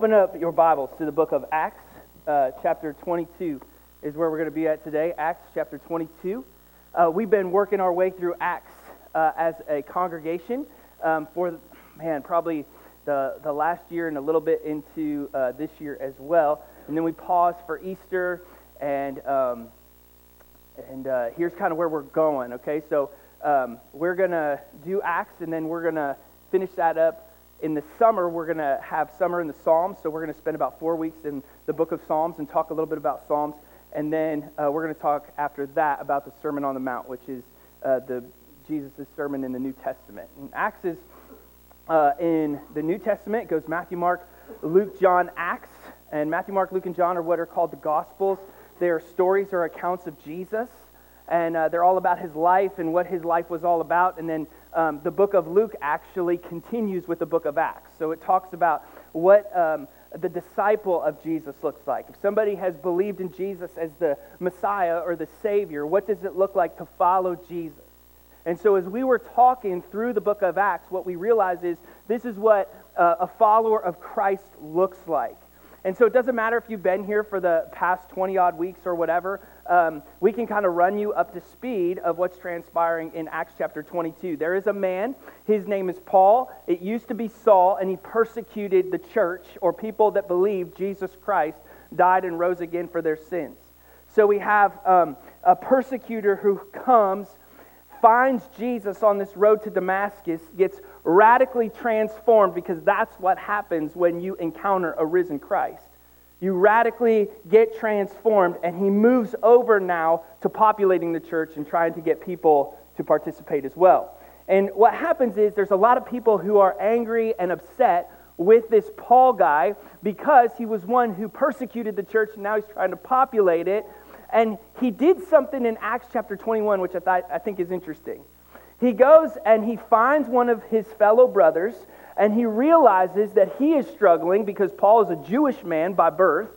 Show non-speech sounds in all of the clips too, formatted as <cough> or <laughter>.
open up your Bibles to the book of Acts, uh, chapter 22 is where we're going to be at today. Acts chapter 22. Uh, we've been working our way through Acts uh, as a congregation um, for, man, probably the, the last year and a little bit into uh, this year as well. And then we paused for Easter, and, um, and uh, here's kind of where we're going, okay? So um, we're going to do Acts, and then we're going to finish that up in the summer, we're going to have summer in the Psalms. So we're going to spend about four weeks in the book of Psalms and talk a little bit about Psalms. And then uh, we're going to talk after that about the Sermon on the Mount, which is uh, the Jesus' sermon in the New Testament. And Acts is uh, in the New Testament. It goes Matthew, Mark, Luke, John, Acts. And Matthew, Mark, Luke, and John are what are called the Gospels. They are stories or accounts of Jesus. And uh, they're all about his life and what his life was all about. And then um, the book of Luke actually continues with the book of Acts. So it talks about what um, the disciple of Jesus looks like. If somebody has believed in Jesus as the Messiah or the Savior, what does it look like to follow Jesus? And so, as we were talking through the book of Acts, what we realize is this is what uh, a follower of Christ looks like. And so, it doesn't matter if you've been here for the past 20 odd weeks or whatever, um, we can kind of run you up to speed of what's transpiring in Acts chapter 22. There is a man, his name is Paul. It used to be Saul, and he persecuted the church or people that believed Jesus Christ died and rose again for their sins. So we have um, a persecutor who comes, finds Jesus on this road to Damascus, gets radically transformed because that's what happens when you encounter a risen Christ you radically get transformed, and he moves over now to populating the church and trying to get people to participate as well. And what happens is there's a lot of people who are angry and upset with this Paul guy because he was one who persecuted the church and now he's trying to populate it. And he did something in Acts chapter 21, which I, thought, I think is interesting. He goes and he finds one of his fellow brothers and he realizes that he is struggling because Paul is a Jewish man by birth,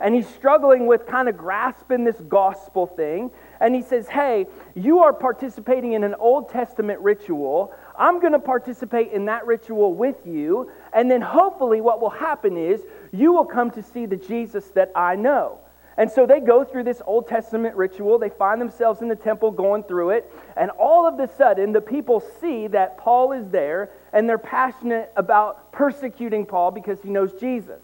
and he's struggling with kind of grasping this gospel thing. And he says, Hey, you are participating in an Old Testament ritual. I'm going to participate in that ritual with you. And then hopefully, what will happen is you will come to see the Jesus that I know. And so they go through this Old Testament ritual. They find themselves in the temple going through it. And all of a sudden, the people see that Paul is there and they're passionate about persecuting Paul because he knows Jesus.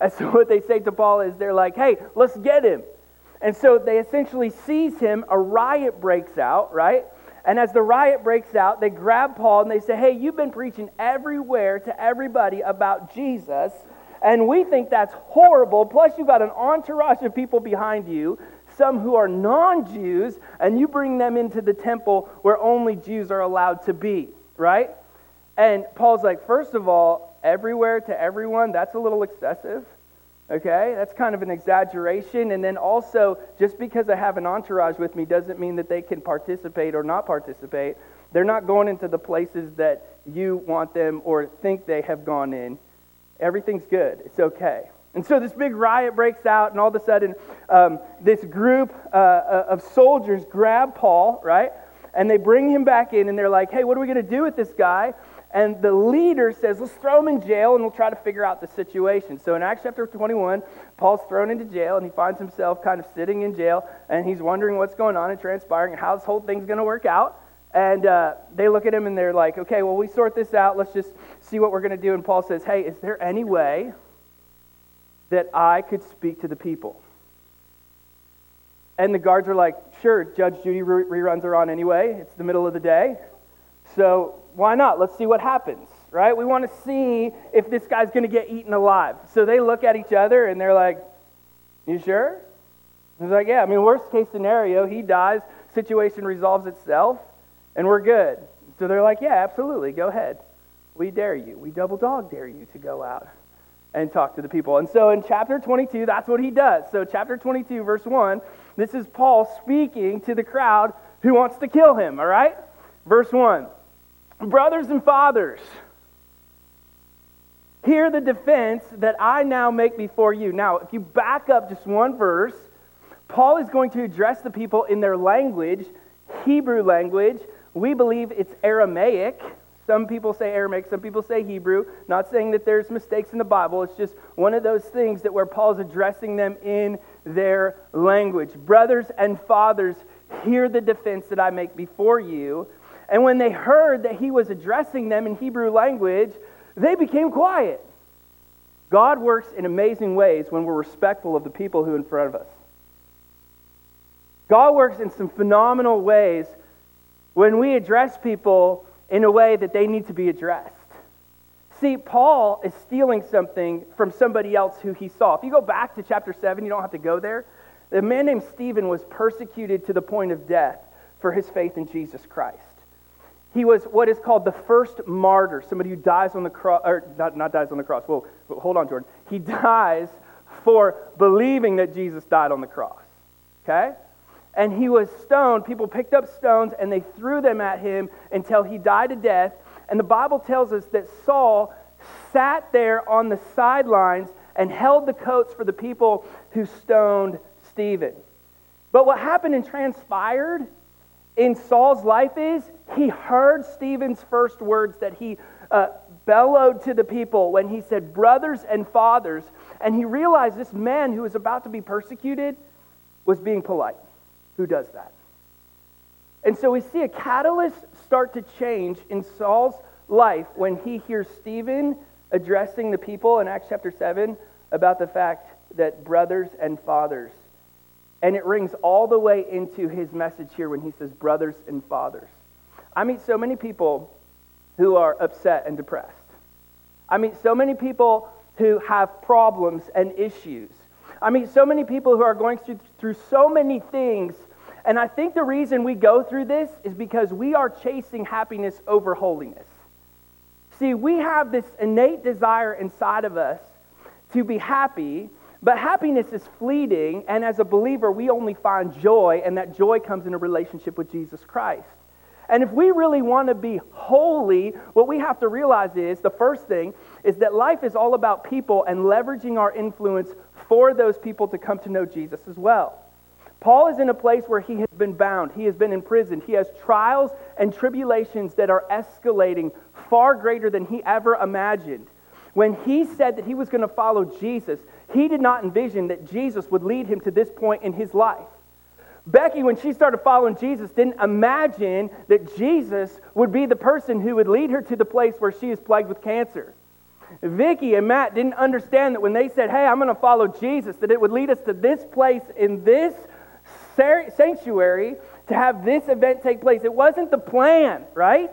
And so what they say to Paul is they're like, hey, let's get him. And so they essentially seize him. A riot breaks out, right? And as the riot breaks out, they grab Paul and they say, hey, you've been preaching everywhere to everybody about Jesus. And we think that's horrible. Plus, you've got an entourage of people behind you, some who are non Jews, and you bring them into the temple where only Jews are allowed to be, right? And Paul's like, first of all, everywhere to everyone, that's a little excessive. Okay? That's kind of an exaggeration. And then also, just because I have an entourage with me doesn't mean that they can participate or not participate. They're not going into the places that you want them or think they have gone in everything's good. It's okay. And so this big riot breaks out, and all of a sudden, um, this group uh, uh, of soldiers grab Paul, right? And they bring him back in, and they're like, hey, what are we going to do with this guy? And the leader says, let's throw him in jail, and we'll try to figure out the situation. So in Acts chapter 21, Paul's thrown into jail, and he finds himself kind of sitting in jail, and he's wondering what's going on and transpiring, and how this whole thing's going to work out. And uh, they look at him and they're like, okay, well, we sort this out. Let's just see what we're going to do. And Paul says, hey, is there any way that I could speak to the people? And the guards are like, sure, Judge Judy reruns are on anyway. It's the middle of the day. So why not? Let's see what happens, right? We want to see if this guy's going to get eaten alive. So they look at each other and they're like, you sure? He's like, yeah, I mean, worst case scenario, he dies, situation resolves itself and we're good. So they're like, yeah, absolutely, go ahead. we dare you. We double dog dare you to go out and talk to the people. And so in chapter 22, that's what he does. So, chapter 22, verse 1, this is Paul speaking to the crowd who wants to kill him, all right? Verse 1 Brothers and fathers, hear the defense that I now make before you. Now, if you back up just one verse, Paul is going to address the people in their language, Hebrew language. We believe it's Aramaic. Some people say Aramaic, some people say Hebrew. Not saying that there's mistakes in the Bible. It's just one of those things that where Paul's addressing them in their language. Brothers and fathers, hear the defense that I make before you. And when they heard that he was addressing them in Hebrew language, they became quiet. God works in amazing ways when we're respectful of the people who are in front of us. God works in some phenomenal ways when we address people in a way that they need to be addressed. See, Paul is stealing something from somebody else who he saw. If you go back to chapter 7, you don't have to go there. A man named Stephen was persecuted to the point of death for his faith in Jesus Christ. He was what is called the first martyr, somebody who dies on the cross, or not, not dies on the cross. Well, hold on, Jordan. He <laughs> dies for believing that Jesus died on the cross. Okay? and he was stoned. People picked up stones and they threw them at him until he died to death. And the Bible tells us that Saul sat there on the sidelines and held the coats for the people who stoned Stephen. But what happened and transpired in Saul's life is he heard Stephen's first words that he uh, bellowed to the people when he said, Brothers and fathers. And he realized this man who was about to be persecuted was being polite who does that. And so we see a catalyst start to change in Saul's life when he hears Stephen addressing the people in Acts chapter 7 about the fact that brothers and fathers. And it rings all the way into his message here when he says brothers and fathers. I meet so many people who are upset and depressed. I meet so many people who have problems and issues. I meet so many people who are going through, through so many things. And I think the reason we go through this is because we are chasing happiness over holiness. See, we have this innate desire inside of us to be happy, but happiness is fleeting. And as a believer, we only find joy, and that joy comes in a relationship with Jesus Christ. And if we really want to be holy, what we have to realize is the first thing is that life is all about people and leveraging our influence for those people to come to know Jesus as well. Paul is in a place where he has been bound, he has been imprisoned, he has trials and tribulations that are escalating far greater than he ever imagined. When he said that he was going to follow Jesus, he did not envision that Jesus would lead him to this point in his life. Becky, when she started following Jesus, didn't imagine that Jesus would be the person who would lead her to the place where she is plagued with cancer. Vicky and Matt didn't understand that when they said, Hey, I'm going to follow Jesus, that it would lead us to this place in this sanctuary to have this event take place. It wasn't the plan, right?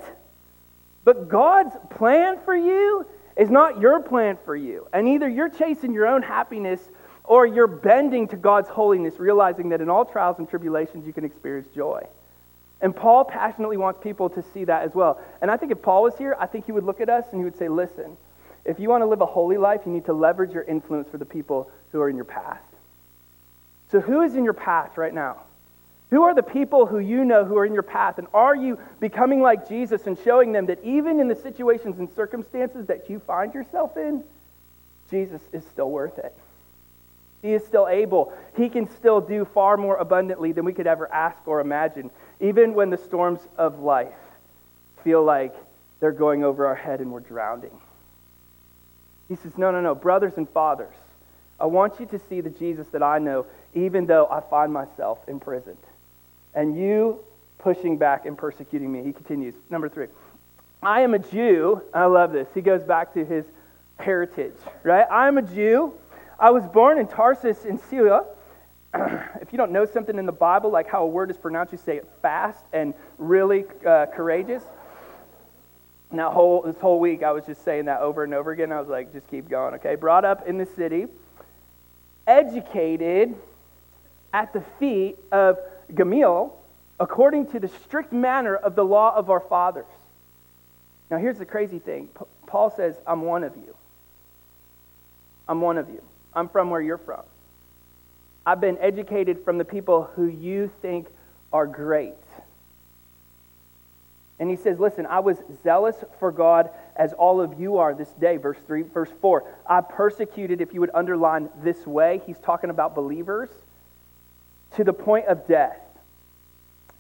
But God's plan for you is not your plan for you. And either you're chasing your own happiness or you're bending to God's holiness, realizing that in all trials and tribulations you can experience joy. And Paul passionately wants people to see that as well. And I think if Paul was here, I think he would look at us and he would say, listen, if you want to live a holy life, you need to leverage your influence for the people who are in your path. So, who is in your path right now? Who are the people who you know who are in your path? And are you becoming like Jesus and showing them that even in the situations and circumstances that you find yourself in, Jesus is still worth it? He is still able. He can still do far more abundantly than we could ever ask or imagine, even when the storms of life feel like they're going over our head and we're drowning. He says, No, no, no, brothers and fathers, I want you to see the Jesus that I know, even though I find myself imprisoned. And you pushing back and persecuting me. He continues. Number three, I am a Jew. I love this. He goes back to his heritage, right? I am a Jew. I was born in Tarsus in Syria. <clears throat> if you don't know something in the Bible, like how a word is pronounced, you say it fast and really uh, courageous. Now, whole, this whole week, I was just saying that over and over again. I was like, just keep going, okay? Brought up in the city, educated at the feet of Gamaliel, according to the strict manner of the law of our fathers. Now, here's the crazy thing Paul says, I'm one of you. I'm one of you. I'm from where you're from. I've been educated from the people who you think are great. And he says, Listen, I was zealous for God as all of you are this day. Verse 3, verse 4. I persecuted, if you would underline this way, he's talking about believers, to the point of death,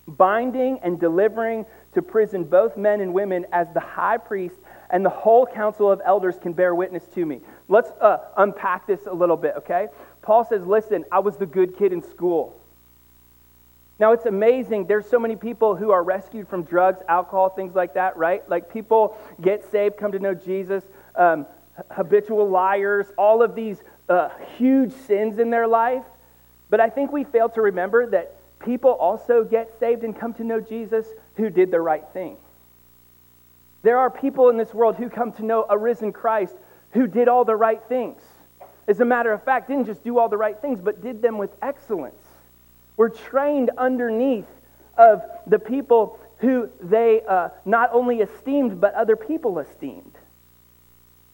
binding and delivering to prison both men and women as the high priest and the whole council of elders can bear witness to me. Let's uh, unpack this a little bit, okay? Paul says, Listen, I was the good kid in school. Now, it's amazing. There's so many people who are rescued from drugs, alcohol, things like that, right? Like people get saved, come to know Jesus, um, habitual liars, all of these uh, huge sins in their life. But I think we fail to remember that people also get saved and come to know Jesus who did the right thing. There are people in this world who come to know a risen Christ who did all the right things. As a matter of fact, didn't just do all the right things, but did them with excellence. Were trained underneath of the people who they uh, not only esteemed, but other people esteemed.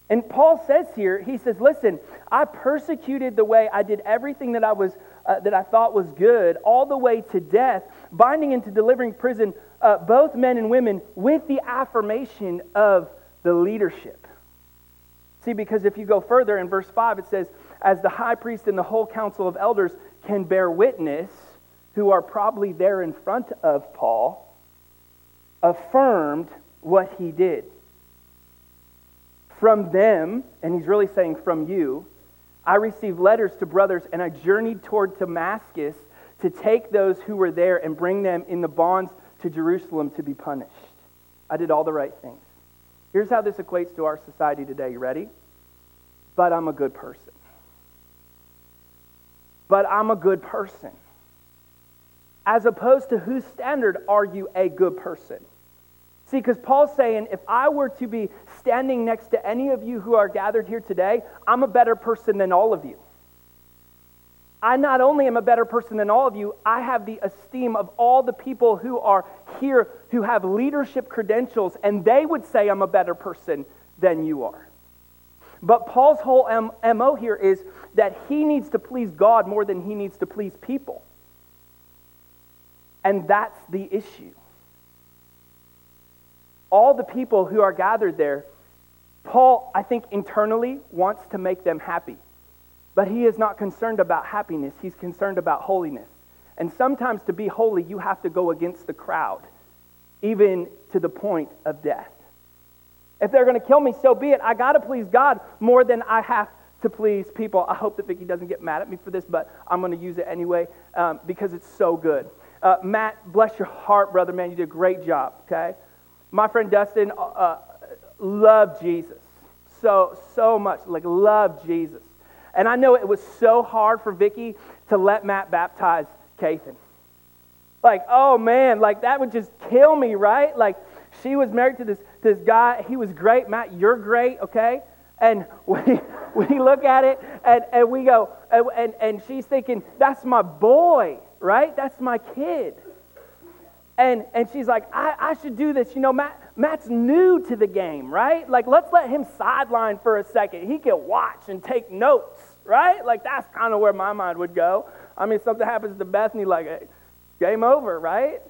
And Paul says here, he says, Listen, I persecuted the way, I did everything that I, was, uh, that I thought was good, all the way to death, binding into delivering prison uh, both men and women with the affirmation of the leadership. See, because if you go further in verse 5, it says, As the high priest and the whole council of elders can bear witness, who are probably there in front of Paul, affirmed what he did. From them, and he's really saying from you, I received letters to brothers, and I journeyed toward Damascus to take those who were there and bring them in the bonds to Jerusalem to be punished. I did all the right things. Here's how this equates to our society today. You ready? But I'm a good person. But I'm a good person. As opposed to whose standard are you a good person? See, because Paul's saying, if I were to be standing next to any of you who are gathered here today, I'm a better person than all of you. I not only am a better person than all of you, I have the esteem of all the people who are here who have leadership credentials, and they would say I'm a better person than you are. But Paul's whole MO here is that he needs to please God more than he needs to please people. And that's the issue. All the people who are gathered there, Paul, I think, internally wants to make them happy. But he is not concerned about happiness, he's concerned about holiness. And sometimes to be holy, you have to go against the crowd, even to the point of death. If they're going to kill me, so be it. I got to please God more than I have to please people. I hope that Vicky doesn't get mad at me for this, but I'm going to use it anyway um, because it's so good. Uh, Matt, bless your heart, brother, man. You did a great job, okay? My friend Dustin uh, uh loved Jesus so, so much. Like, loved Jesus. And I know it was so hard for Vicky to let Matt baptize Kathan. Like, oh man, like that would just kill me, right? Like, she was married to this, this guy. He was great. Matt, you're great, okay? And <laughs> we, we look at it and, and we go, and, and, she's thinking, that's my boy, right? That's my kid. And, and she's like, I, I should do this. You know, Matt, Matt's new to the game, right? Like, let's let him sideline for a second. He can watch and take notes, right? Like, that's kind of where my mind would go. I mean, something happens to Bethany, like, game over, right?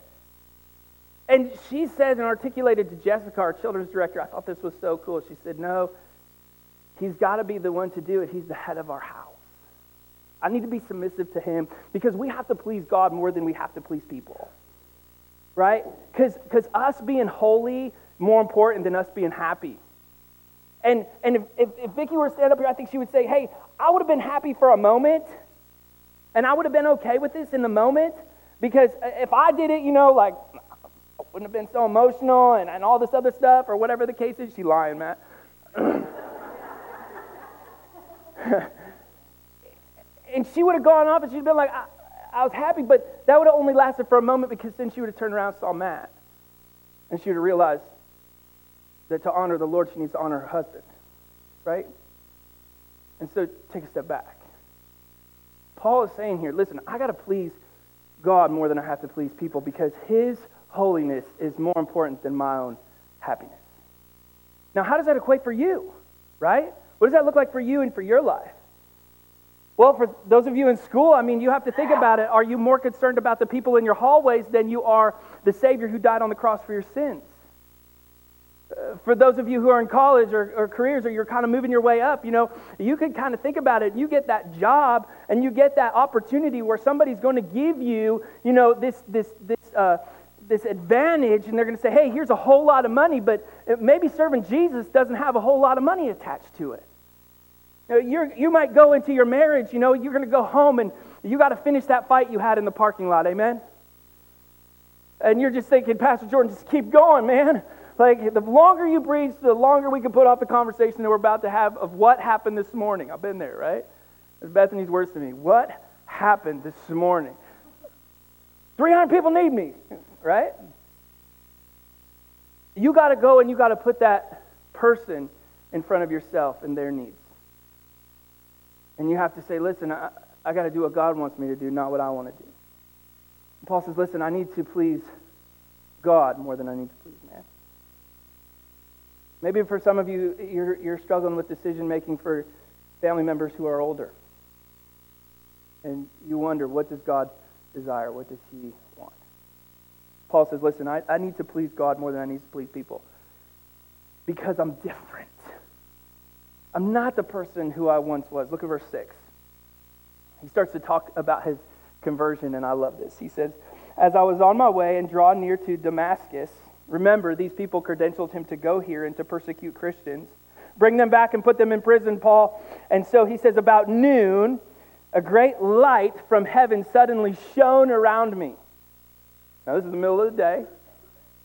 And she said and articulated to Jessica, our children's director, I thought this was so cool. She said, No, he's got to be the one to do it. He's the head of our house. I need to be submissive to him because we have to please God more than we have to please people right? Because us being holy more important than us being happy. And, and if, if, if Vicki were to stand up here, I think she would say, hey, I would have been happy for a moment, and I would have been okay with this in the moment, because uh, if I did it, you know, like, I wouldn't have been so emotional and, and all this other stuff, or whatever the case is. She lying, Matt. <laughs> and she would have gone off and she'd been like, I was happy, but that would have only lasted for a moment because then she would have turned around and saw Matt. And she would have realized that to honor the Lord, she needs to honor her husband. Right? And so take a step back. Paul is saying here, listen, I got to please God more than I have to please people because his holiness is more important than my own happiness. Now, how does that equate for you, right? What does that look like for you and for your life? Well, for those of you in school, I mean, you have to think about it. Are you more concerned about the people in your hallways than you are the Savior who died on the cross for your sins? For those of you who are in college or, or, careers or you're kind of moving your way up, you know, you could kind of think about it. You get that job and you get that opportunity where somebody's going to give you, you know, this, this, this, uh, this advantage and they're going to say, hey, here's a whole lot of money, but maybe serving Jesus doesn't have a whole lot of money attached to it. You, you might go into your marriage, you know, you're going to go home and you got to finish that fight you had in the parking lot, amen? And you're just thinking, Pastor Jordan, just keep going, man. Like, the longer you preach, the longer we can put off the conversation that we're about to have of what happened this morning. I've been there, right? It's Bethany's words to me. What happened this morning? 300 people need me, right? You got to go and you got to put that person in front of yourself and their needs. And you have to say, listen, I, I got to do what God wants me to do, not what I want to do. And Paul says, listen, I need to please God more than I need to please man. Maybe for some of you, you're, you're struggling with decision making for family members who are older. And you wonder, what does God desire? What does He want? Paul says, listen, I, I need to please God more than I need to please people because I'm different. I'm not the person who I once was. Look at verse 6. He starts to talk about his conversion, and I love this. He says, As I was on my way and draw near to Damascus, remember, these people credentialed him to go here and to persecute Christians. Bring them back and put them in prison, Paul. And so he says, About noon, a great light from heaven suddenly shone around me. Now, this is the middle of the day.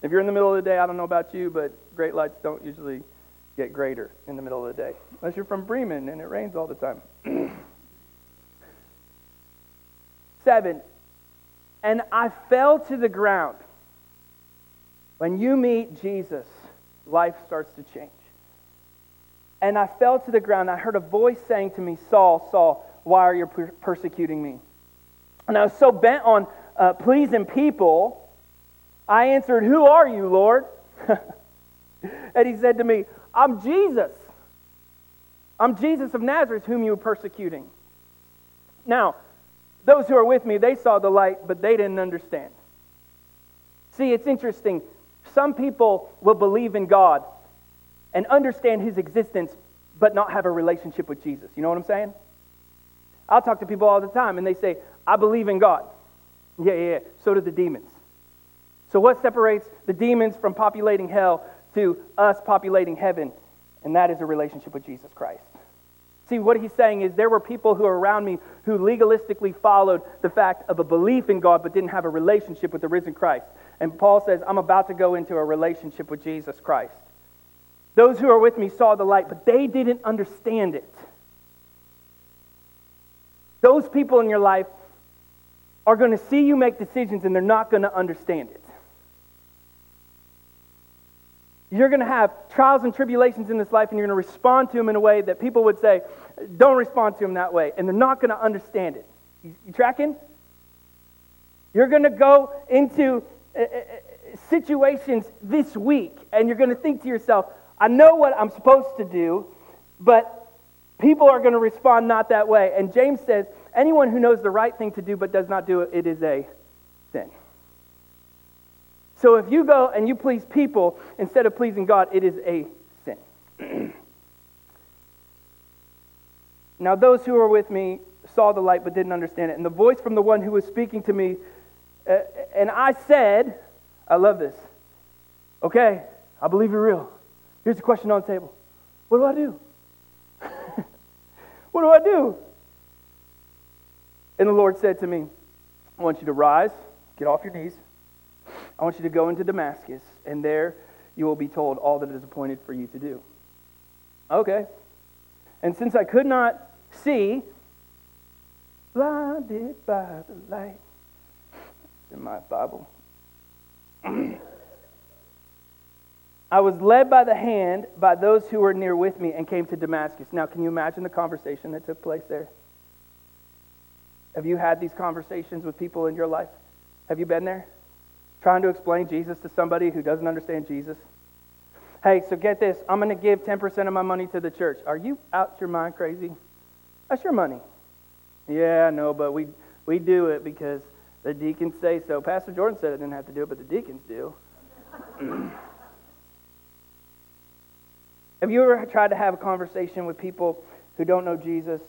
If you're in the middle of the day, I don't know about you, but great lights don't usually get greater in the middle of the day. Unless you're from Bremen and it rains all the time. <clears throat> Seven, and I fell to the ground. When you meet Jesus, life starts to change. And I fell to the ground. I heard a voice saying to me, Saul, Saul, why are you per- persecuting me? And I was so bent on uh, pleasing people, I answered, Who are you, Lord? <laughs> and he said to me, I'm Jesus. I'm Jesus of Nazareth, whom you were persecuting. Now, those who are with me, they saw the light, but they didn't understand. See, it's interesting. Some people will believe in God and understand his existence, but not have a relationship with Jesus. You know what I'm saying? I'll talk to people all the time, and they say, I believe in God. Yeah, yeah, yeah. So do the demons. So, what separates the demons from populating hell to us populating heaven, and that is a relationship with Jesus Christ. See, what he's saying is there were people who were around me who legalistically followed the fact of a belief in God but didn't have a relationship with the risen Christ. And Paul says, I'm about to go into a relationship with Jesus Christ. Those who are with me saw the light, but they didn't understand it. Those people in your life are going to see you make decisions and they're not going to understand it. You're going to have trials and tribulations in this life, and you're going to respond to them in a way that people would say, don't respond to them that way. And they're not going to understand it. You, you tracking? You're going to go into situations this week, and you're going to think to yourself, I know what I'm supposed to do, but people are going to respond not that way. And James says, anyone who knows the right thing to do but does not do it, it is a sin. So if you go and you please people instead of pleasing God, it is a sin. <clears throat> now, those who were with me saw the light but didn't understand it. And the voice from the one who was speaking to me, uh, and I said, I love this. Okay, I believe you're real. Here's the question on the table What do I do? <laughs> what do I do? And the Lord said to me, I want you to rise, get off your knees. I want you to go into Damascus, and there you will be told all that is appointed for you to do. Okay. And since I could not see, blinded by the light, in my Bible. <clears throat> I was led by the hand by those who were near with me and came to Damascus. Now, can you imagine the conversation that took place there? Have you had these conversations with people in your life? Have you been there? trying to explain Jesus to somebody who doesn't understand Jesus. Hey, so get this. I'm going to give 10% of my money to the church. Are you out your mind crazy? That's your money. Yeah, no, but we, we do it because the deacons say so. Pastor Jordan said I didn't have to do it, but the deacons do. <clears throat> have you ever tried to have a conversation with people who don't know Jesus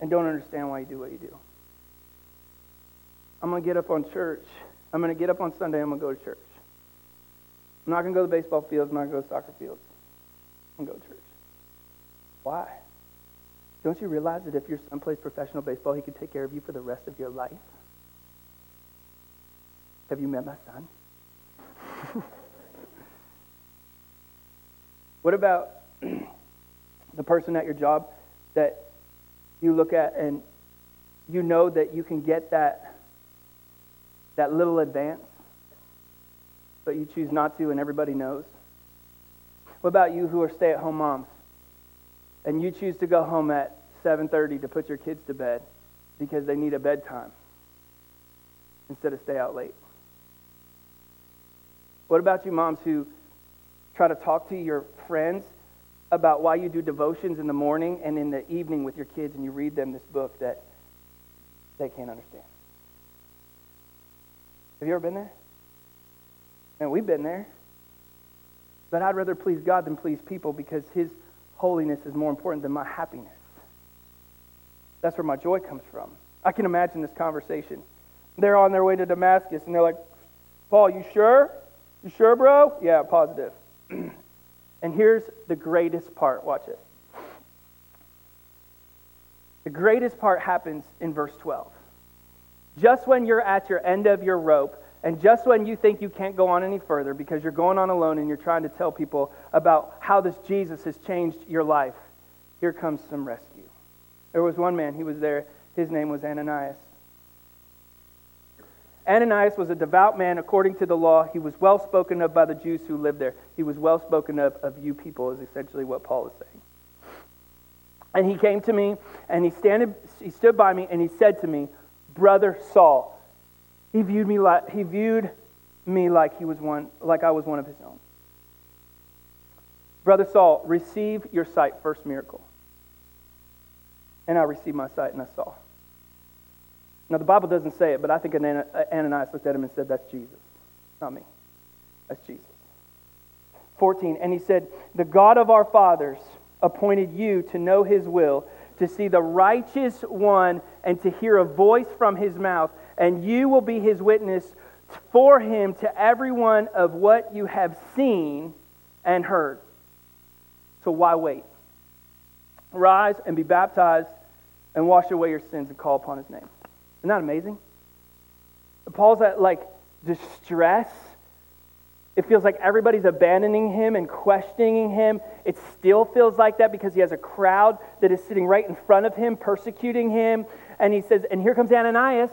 and don't understand why you do what you do? I'm going to get up on church. I'm going to get up on Sunday. I'm going to go to church. I'm not going to go to the baseball fields. I'm not going to go to soccer fields. I'm going to go to church. Why? Don't you realize that if your son plays professional baseball, he could take care of you for the rest of your life? Have you met my son? <laughs> what about <clears throat> the person at your job that you look at and you know that you can get that, that little advance, but you choose not to and everybody knows? What about you who are stay at home moms? And you choose to go home at 7:30 to put your kids to bed because they need a bedtime instead of stay out late. What about you moms who try to talk to your friends about why you do devotions in the morning and in the evening with your kids and you read them this book that they can't understand? Have you ever been there? And we've been there. But I'd rather please God than please people because his holiness is more important than my happiness. That's where my joy comes from. I can imagine this conversation. They're on their way to Damascus, and they're like, Paul, you sure? You sure, bro? Yeah, positive. <clears throat> and here's the greatest part. Watch it. The greatest part happens in verse 12. Just when you're at your end of your rope, and just when you think you can't go on any further because you're going on alone and you're trying to tell people about how this Jesus has changed your life, here comes some rescue. There was one man, he was there, his name was Ananias. Ananias was a devout man according to the law. He was well spoken of by the Jews who lived there. He was well spoken of of you people, is essentially what Paul is saying. And he came to me and he, standed, he stood by me and he said to me, Brother Saul, he viewed me like he viewed me like he was one like I was one of his own. Brother Saul, receive your sight, first miracle. And I received my sight and I saw. Now, the Bible doesn't say it, but I think Ananias looked at him and said, That's Jesus, not me. That's Jesus. 14, and he said, The God of our fathers appointed you to know his will, to see the righteous one, and to hear a voice from his mouth and you will be his witness for him to everyone of what you have seen and heard. So why wait? Rise and be baptized and wash away your sins and call upon his name. Isn't that amazing? Paul's at like distress. It feels like everybody's abandoning him and questioning him. It still feels like that because he has a crowd that is sitting right in front of him, persecuting him. And he says, and here comes Ananias.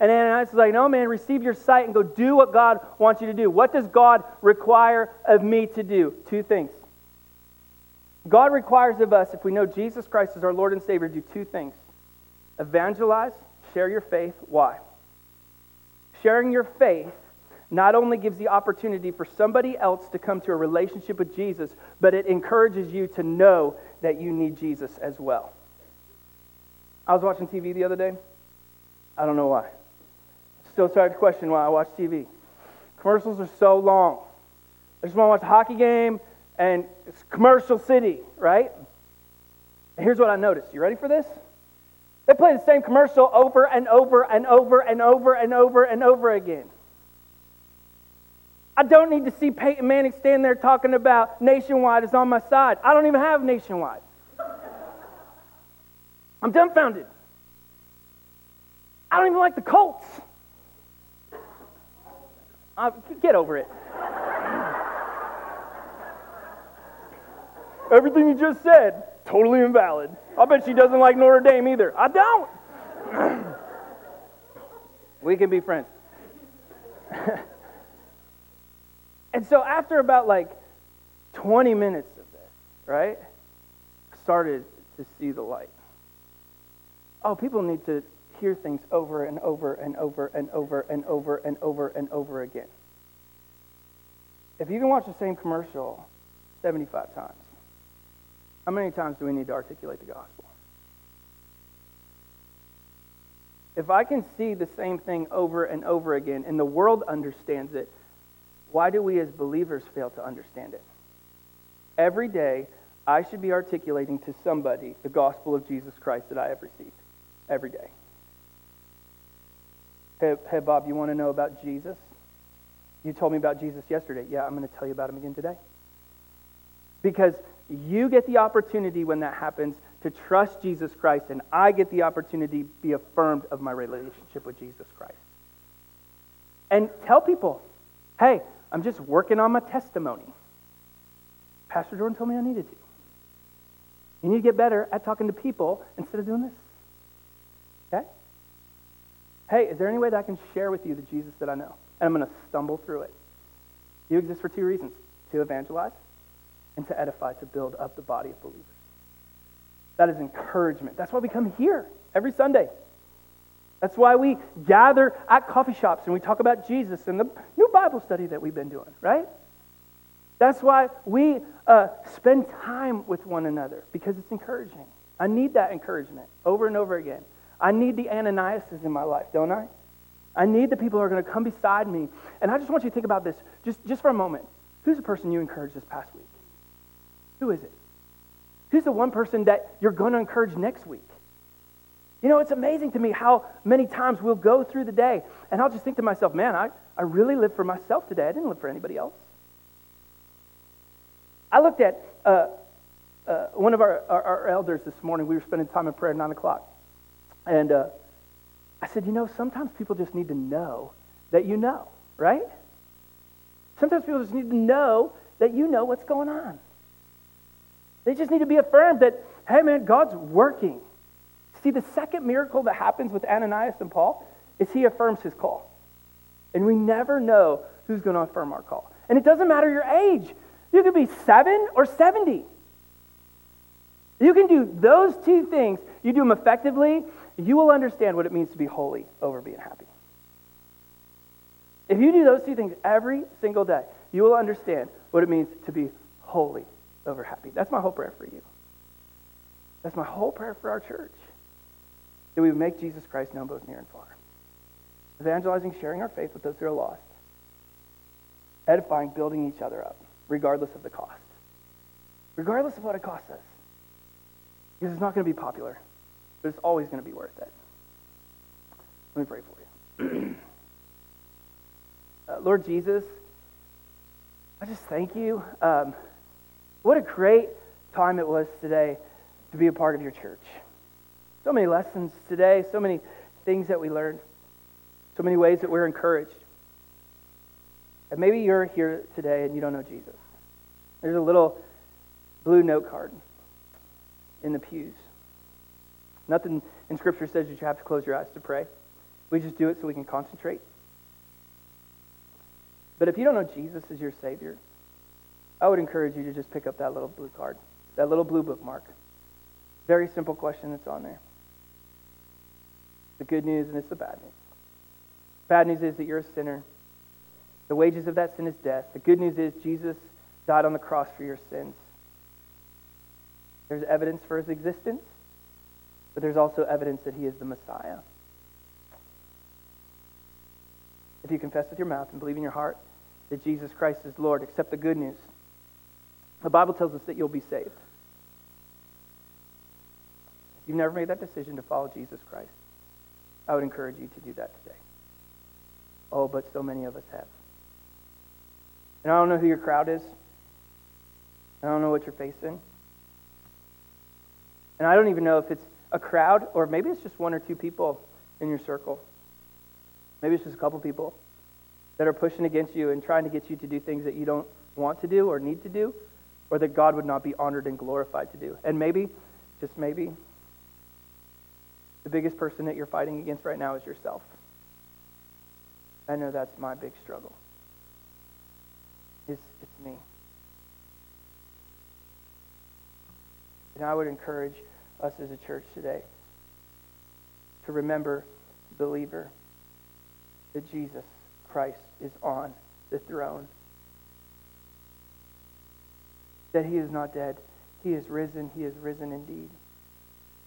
And Ananias is like, no, man, receive your sight and go do what God wants you to do. What does God require of me to do? Two things. God requires of us, if we know Jesus Christ as our Lord and Savior, do two things evangelize, share your faith. Why? Sharing your faith not only gives the opportunity for somebody else to come to a relationship with Jesus, but it encourages you to know that you need Jesus as well. I was watching TV the other day. I don't know why still start to question why I watch TV. Commercials are so long. I just want to watch a hockey game and it's commercial city, right? And here's what I noticed. You ready for this? They play the same commercial over and over and over and over and over and over again. I don't need to see Peyton Manning stand there talking about nationwide is on my side. I don't even have nationwide. I'm dumbfounded. I don't even like the Colts. Uh, get over it. Everything you just said, totally invalid. I bet she doesn't like Notre Dame either. I don't. we can be friends. <laughs> and so after about like 20 minutes of this, right, I started to see the light. Oh, people need to hear things over and over and over and over and over and over and over again. if you can watch the same commercial 75 times, how many times do we need to articulate the gospel? If I can see the same thing over and over again and the world understands it, why do we as believers fail to understand it? Every day, I should be articulating to somebody the gospel of Jesus Christ that I have received. Every day. Hey, hey Bob, you want to know about Jesus? You told me about Jesus yesterday. Yeah, I'm going to tell you about him again today. Because you get the opportunity when that happens to trust Jesus Christ, and I get the opportunity to be affirmed of my relationship with Jesus Christ. And tell people, hey, I'm just working on my testimony. Pastor Jordan told me I needed to. You need to get better at talking to people instead of doing this. Hey, is there any way that I can share with you the Jesus that I know? And I'm going to stumble through it. You exist for two reasons to evangelize and to edify, to build up the body of believers. That is encouragement. That's why we come here every Sunday. That's why we gather at coffee shops and we talk about Jesus and the new Bible study that we've been doing, right? That's why we uh, spend time with one another because it's encouraging. I need that encouragement over and over again. I need the Ananiases in my life, don't I? I need the people who are going to come beside me. And I just want you to think about this just, just for a moment. Who's the person you encouraged this past week? Who is it? Who's the one person that you're going to encourage next week? You know, it's amazing to me how many times we'll go through the day and I'll just think to myself, man, I, I really lived for myself today. I didn't live for anybody else. I looked at uh, uh, one of our, our, our, elders this morning. We were spending time in prayer at 9 o'clock. And uh, I said, you know, sometimes people just need to know that you know, right? Sometimes people just need to know that you know what's going on. They just need to be affirmed that, hey, man, God's working. See, the second miracle that happens with Ananias and Paul is he affirms his call. And we never know who's going to affirm our call. And it doesn't matter your age. You could be seven or 70. You can do those two things. You do them effectively, you will understand what it means to be holy over being happy. If you do those two things every single day, you will understand what it means to be holy over happy. That's my whole prayer for you. That's my whole prayer for our church. That we would make Jesus Christ known both near and far. Evangelizing, sharing our faith with those who are lost. Edifying, building each other up, regardless of the cost. Regardless of what it costs us. Because it's not going to be popular, but it's always going to be worth it. Let me pray for you. <clears throat> uh, Lord Jesus, I just thank you. Um, what a great time it was today to be a part of your church. So many lessons today, so many things that we learned, so many ways that we're encouraged. And maybe you're here today and you don't know Jesus. There's a little blue note card in the pews. Nothing in Scripture says that you have to close your eyes to pray. We just do it so we can concentrate. But if you don't know Jesus as your Savior, I would encourage you to just pick up that little blue card, that little blue bookmark. Very simple question that's on there. The good news and it's the bad news. Bad news is that you're a sinner. The wages of that sin is death. The good news is Jesus died on the cross for your sins. There's evidence for his existence, but there's also evidence that he is the Messiah. If you confess with your mouth and believe in your heart that Jesus Christ is Lord, accept the good news the Bible tells us that you'll be saved. If you've never made that decision to follow Jesus Christ, I would encourage you to do that today. Oh, but so many of us have. And I don't know who your crowd is. I don't know what you're facing. And I don't even know if it's a crowd or maybe it's just one or two people in your circle. Maybe it's just a couple people that are pushing against you and trying to get you to do things that you don't want to do or need to do or that God would not be honored and glorified to do. And maybe, just maybe, the biggest person that you're fighting against right now is yourself. I know that's my big struggle. It's, it's me. And I would encourage us as a church today to remember, believer, that Jesus Christ is on the throne that he is not dead. He is risen. He is risen indeed.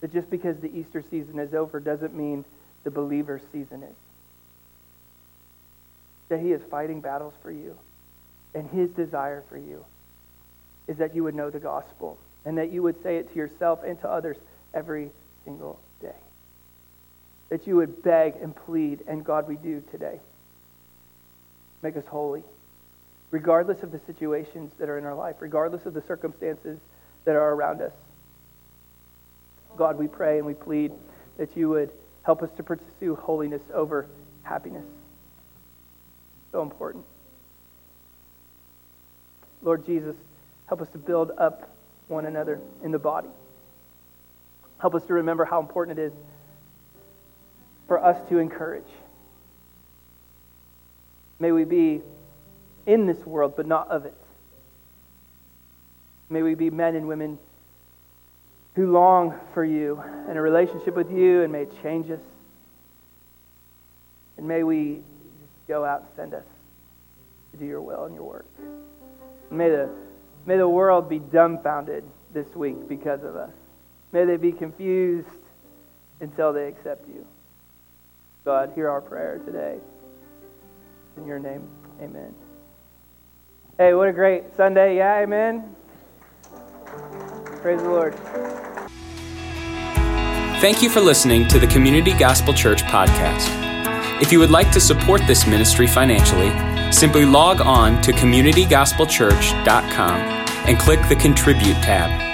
That just because the Easter season is over doesn't mean the believer's season is. That he is fighting battles for you. And his desire for you is that you would know the gospel and that you would say it to yourself and to others every single day. That you would beg and plead, and God, we do today. Make us holy, regardless of the situations that are in our life, regardless of the circumstances that are around us. God, we pray and we plead that you would help us to pursue holiness over happiness. So important. Lord Jesus, help us to build up one another in the body. Help us to remember how important it is for us to encourage. May we be in this world, but not of it. May we be men and women who long for you and a relationship with you, and may it change us. And may we go out and send us to do your will and your work. And May the, may the world be dumbfounded this week because of us. May they be confused until they accept you. God, hear our prayer today. In your name, amen. Hey, what a great Sunday. Yeah, amen. Praise the Lord. Thank you for listening to the Community Gospel Church podcast. If you would like to support this ministry financially, simply log on to communitygospelchurch.com and click the Contribute tab.